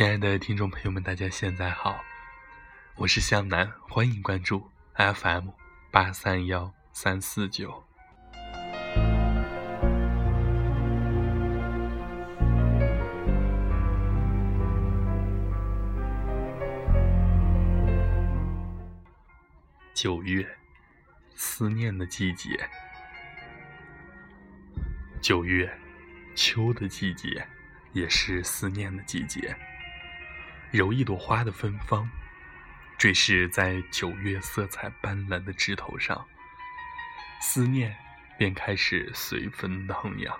亲爱的听众朋友们，大家现在好，我是向南，欢迎关注 FM 八三幺三四九。九月，思念的季节。九月，秋的季节，也是思念的季节。揉一朵花的芬芳，坠饰在九月色彩斑斓的枝头上，思念便开始随风荡漾，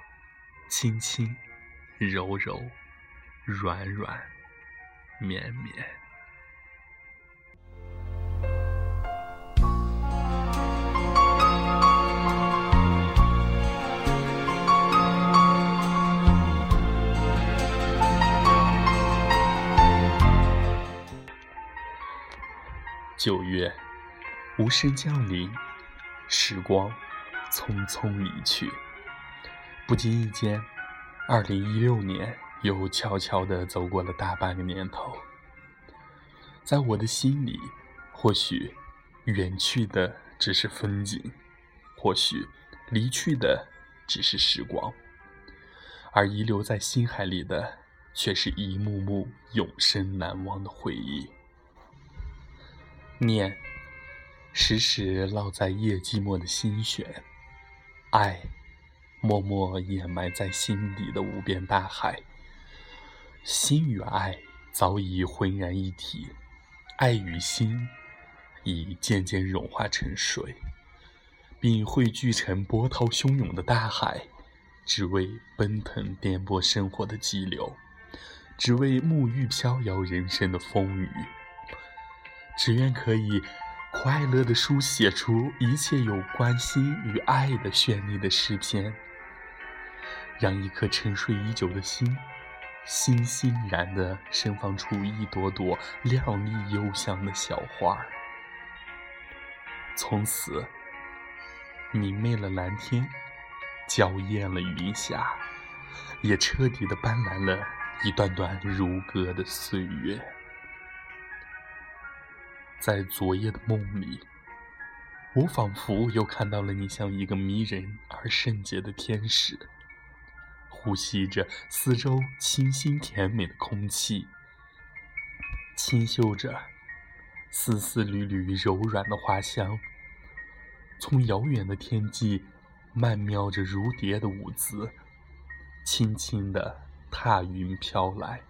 轻轻、柔柔、软软、绵绵。月，无声降临，时光匆匆离去。不经意间，二零一六年又悄悄地走过了大半个年头。在我的心里，或许远去的只是风景，或许离去的只是时光，而遗留在心海里的，却是一幕幕永生难忘的回忆。念，时时烙在夜寂寞的心弦；爱，默默掩埋在心底的无边大海。心与爱早已浑然一体，爱与心已渐渐融化成水，并汇聚成波涛汹涌的大海，只为奔腾颠簸生活的激流，只为沐浴飘摇人生的风雨。只愿可以快乐地书写出一切有关心与爱的绚丽的诗篇，让一颗沉睡已久的心，欣欣然地盛放出一朵朵亮丽幽香的小花儿。从此，明媚了蓝天，娇艳了云霞，也彻底地斑斓了一段段如歌的岁月。在昨夜的梦里，我仿佛又看到了你，像一个迷人而圣洁的天使，呼吸着四周清新甜美的空气，清嗅着丝丝缕缕柔软的花香，从遥远的天际曼妙着如蝶的舞姿，轻轻地踏云飘来。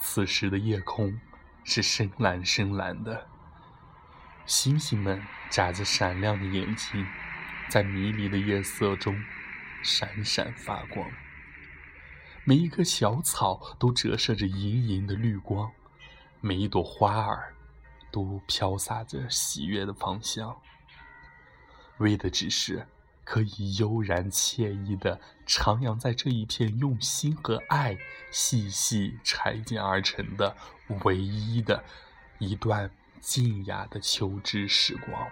此时的夜空。是深蓝深蓝的，星星们眨着闪亮的眼睛，在迷离的夜色中闪闪发光。每一棵小草都折射着莹莹的绿光，每一朵花儿都飘洒着喜悦的芳香，为的只是。可以悠然惬意地徜徉在这一片用心和爱细细拆建而成的唯一的一段静雅的秋之时光。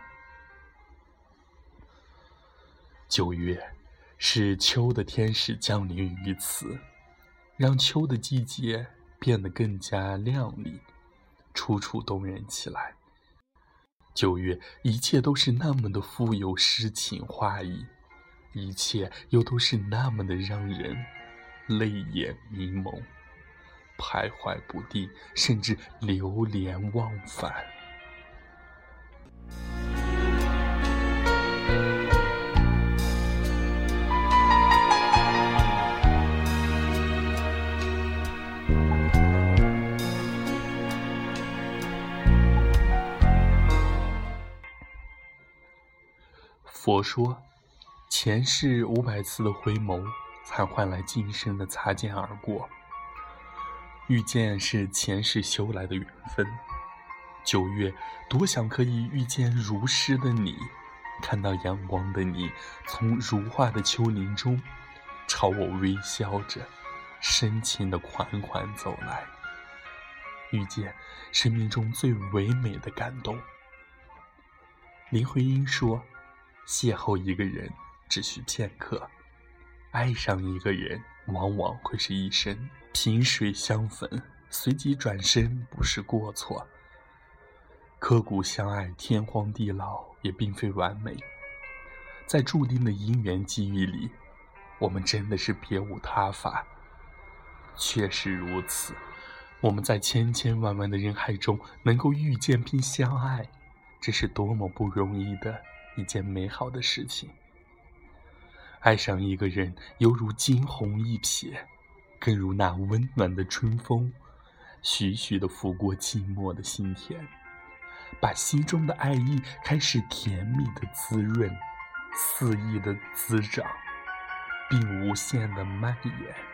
九月，是秋的天使降临于此，让秋的季节变得更加亮丽，楚楚动人起来。九月，一切都是那么的富有诗情画意，一切又都是那么的让人泪眼迷蒙，徘徊不定，甚至流连忘返。说，前世五百次的回眸，才换来今生的擦肩而过。遇见是前世修来的缘分。九月，多想可以遇见如诗的你，看到阳光的你，从如画的秋林中，朝我微笑着，深情的款款走来。遇见，生命中最唯美的感动。林徽因说。邂逅一个人只需片刻，爱上一个人往往会是一生。萍水相逢，随即转身不是过错。刻骨相爱，天荒地老也并非完美。在注定的姻缘际遇里，我们真的是别无他法。确实如此，我们在千千万万的人海中能够遇见并相爱，这是多么不容易的一件美好的事情。爱上一个人，犹如惊鸿一瞥，更如那温暖的春风，徐徐地拂过寂寞的心田，把心中的爱意开始甜蜜的滋润，肆意的滋长，并无限的蔓延。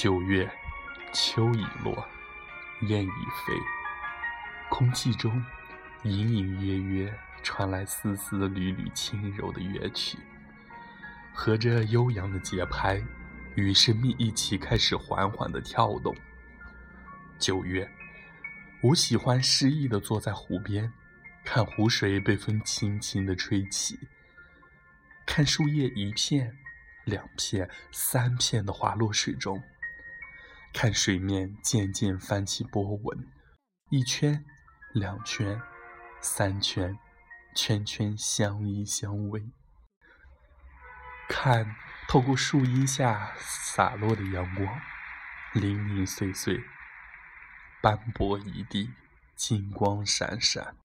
九月，秋已落，雁已飞，空气中隐隐约约传来丝丝缕缕轻柔的乐曲，和着悠扬的节拍，与生命一起开始缓缓的跳动。九月，我喜欢诗意的坐在湖边，看湖水被风轻轻的吹起，看树叶一片、两片、三片的滑落水中。看水面渐渐翻起波纹，一圈、两圈、三圈，圈圈相依相偎。看透过树荫下洒落的阳光，零零碎碎，斑驳一地，金光闪闪。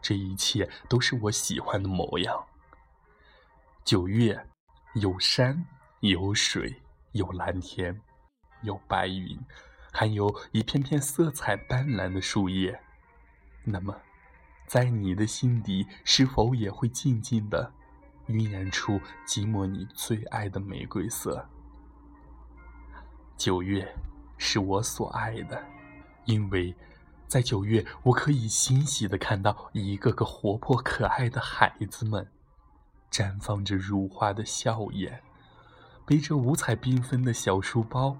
这一切都是我喜欢的模样。九月，有山，有水。有蓝天，有白云，还有一片片色彩斑斓的树叶。那么，在你的心底，是否也会静静的晕染出寂寞你最爱的玫瑰色？九月，是我所爱的，因为在九月，我可以欣喜的看到一个个活泼可爱的孩子们，绽放着如花的笑颜。背着五彩缤纷的小书包，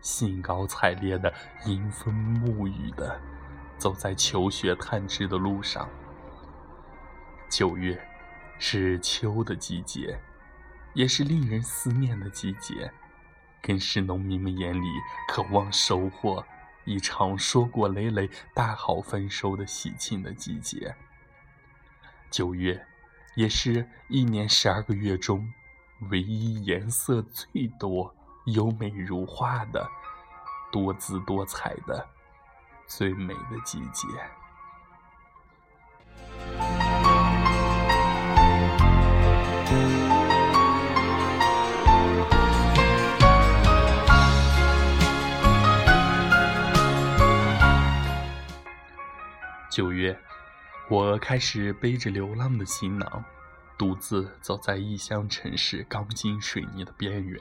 兴高采烈的迎风沐雨的走在求学探知的路上。九月是秋的季节，也是令人思念的季节，更是农民们眼里渴望收获一场硕果累累、大好丰收的喜庆的季节。九月也是一年十二个月中。唯一颜色最多、优美如画的、多姿多彩的、最美的季节。九月，我开始背着流浪的行囊。独自走在异乡城市钢筋水泥的边缘，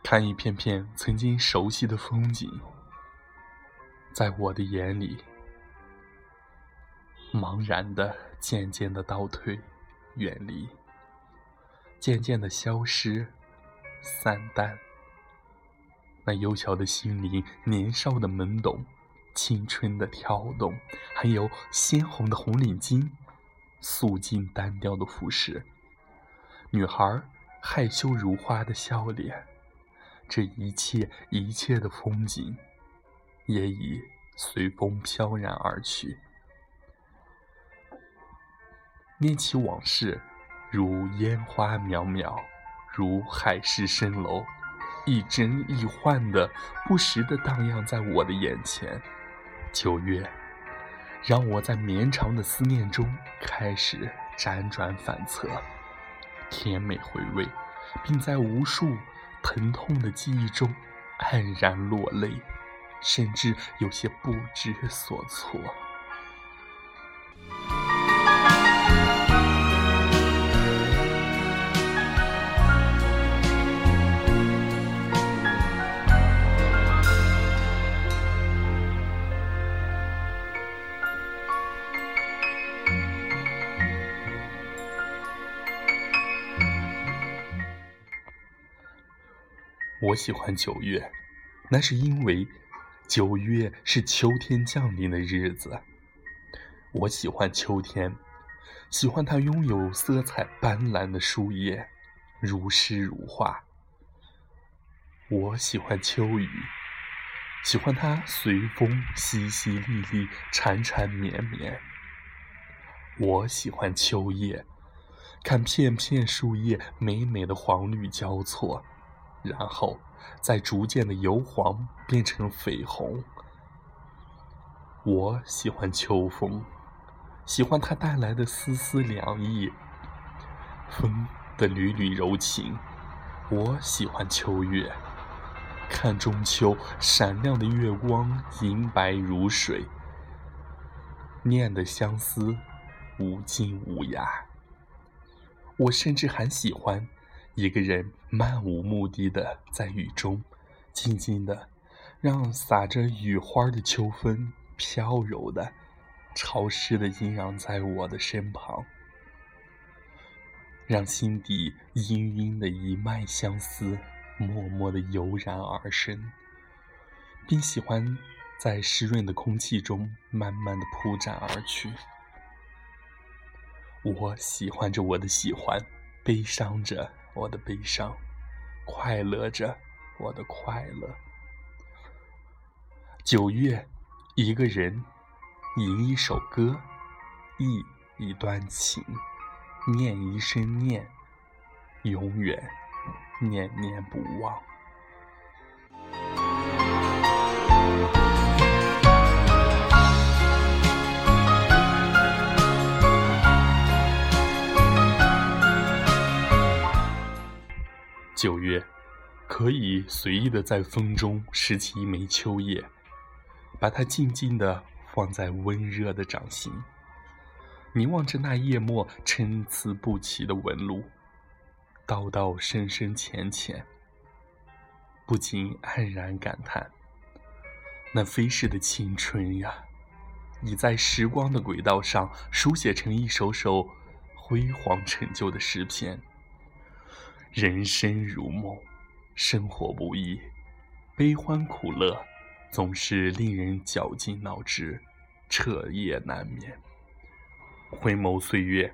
看一片片曾经熟悉的风景，在我的眼里，茫然的、渐渐的倒退、远离，渐渐的消失、散淡。那幼小的心灵、年少的懵懂、青春的跳动，还有鲜红的红领巾。素净单调的服饰，女孩害羞如花的笑脸，这一切一切的风景，也已随风飘然而去。念起往事，如烟花渺渺，如海市蜃楼，一真一幻的，不时的荡漾在我的眼前。九月。让我在绵长的思念中开始辗转反侧，甜美回味，并在无数疼痛的记忆中黯然落泪，甚至有些不知所措。我喜欢九月，那是因为九月是秋天降临的日子。我喜欢秋天，喜欢它拥有色彩斑斓的树叶，如诗如画。我喜欢秋雨，喜欢它随风淅淅沥沥、缠缠绵绵。我喜欢秋叶，看片片树叶美美的黄绿交错，然后再逐渐的由黄变成绯红。我喜欢秋风。喜欢它带来的丝丝凉意，风的缕缕柔情。我喜欢秋月，看中秋闪亮的月光，银白如水。念的相思无尽无涯。我甚至还喜欢一个人漫无目的的在雨中，静静的，让洒着雨花的秋风飘柔的。潮湿的阴阳在我的身旁，让心底氤氲的一脉相思，默默的油然而生，并喜欢在湿润的空气中慢慢的铺展而去。我喜欢着我的喜欢，悲伤着我的悲伤，快乐着我的快乐。九月，一个人。吟一首歌，忆一段情，念一生念，永远念念不忘。九月，可以随意的在风中拾起一枚秋叶，把它静静的。放在温热的掌心，凝望着那叶末参差不齐的纹路，道道深深浅浅，不禁黯然感叹：那飞逝的青春呀，已在时光的轨道上书写成一首首辉煌成就的诗篇。人生如梦，生活不易，悲欢苦乐。总是令人绞尽脑汁，彻夜难眠。回眸岁月，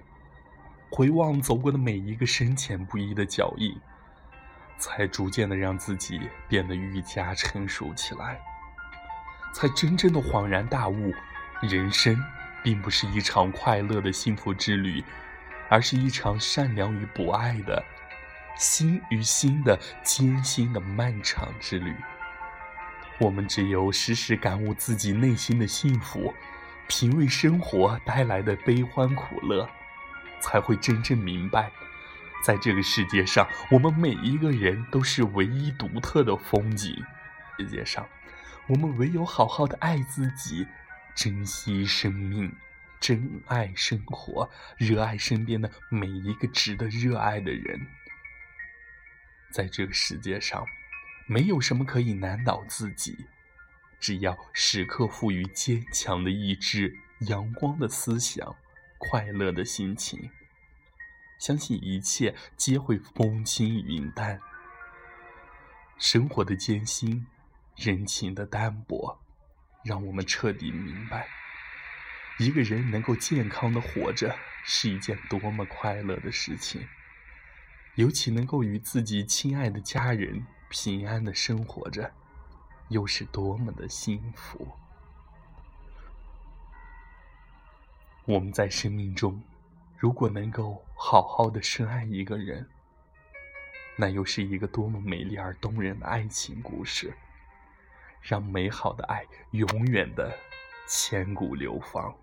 回望走过的每一个深浅不一的脚印，才逐渐的让自己变得愈加成熟起来，才真正的恍然大悟：人生并不是一场快乐的幸福之旅，而是一场善良与博爱的心与心的艰辛的漫长之旅。我们只有时时感悟自己内心的幸福，品味生活带来的悲欢苦乐，才会真正明白，在这个世界上，我们每一个人都是唯一独特的风景。世界上，我们唯有好好的爱自己，珍惜生命，珍爱生活，热爱身边的每一个值得热爱的人，在这个世界上。没有什么可以难倒自己，只要时刻赋予坚强的意志、阳光的思想、快乐的心情，相信一切皆会风轻云淡。生活的艰辛，人情的淡薄，让我们彻底明白，一个人能够健康的活着是一件多么快乐的事情，尤其能够与自己亲爱的家人。平安的生活着，又是多么的幸福！我们在生命中，如果能够好好的深爱一个人，那又是一个多么美丽而动人的爱情故事！让美好的爱永远的千古流芳。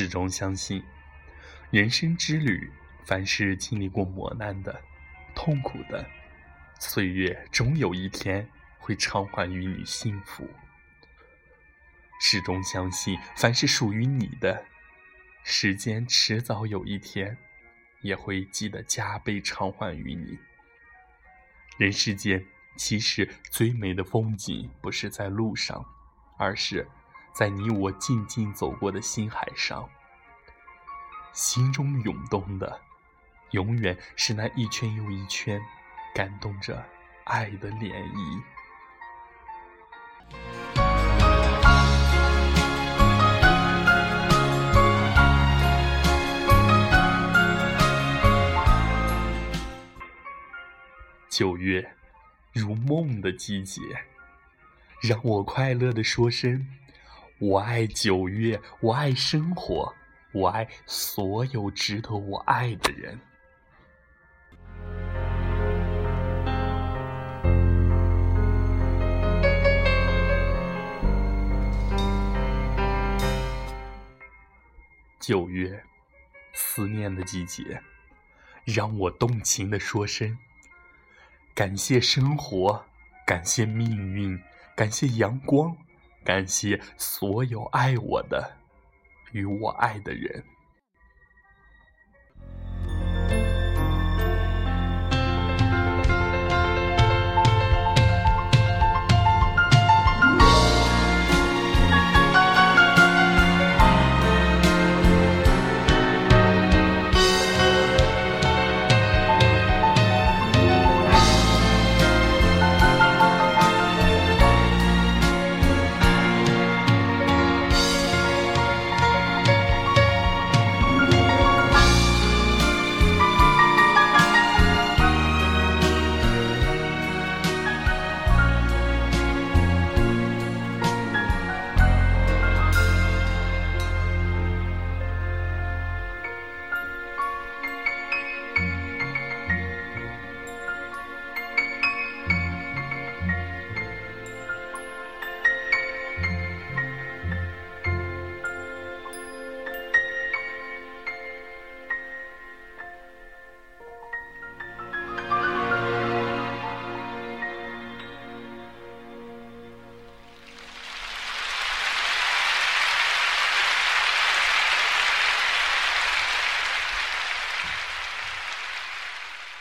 始终相信，人生之旅，凡是经历过磨难的、痛苦的，岁月终有一天会偿还于你幸福。始终相信，凡是属于你的，时间迟早有一天也会记得加倍偿还于你。人世间，其实最美的风景不是在路上，而是在你我静静走过的心海上。心中涌动的，永远是那一圈又一圈，感动着爱的涟漪。九月，如梦的季节，让我快乐的说声：我爱九月，我爱生活，我爱所有值得我爱的人。九月，思念的季节，让我动情的说声。感谢生活，感谢命运，感谢阳光，感谢所有爱我的与我爱的人。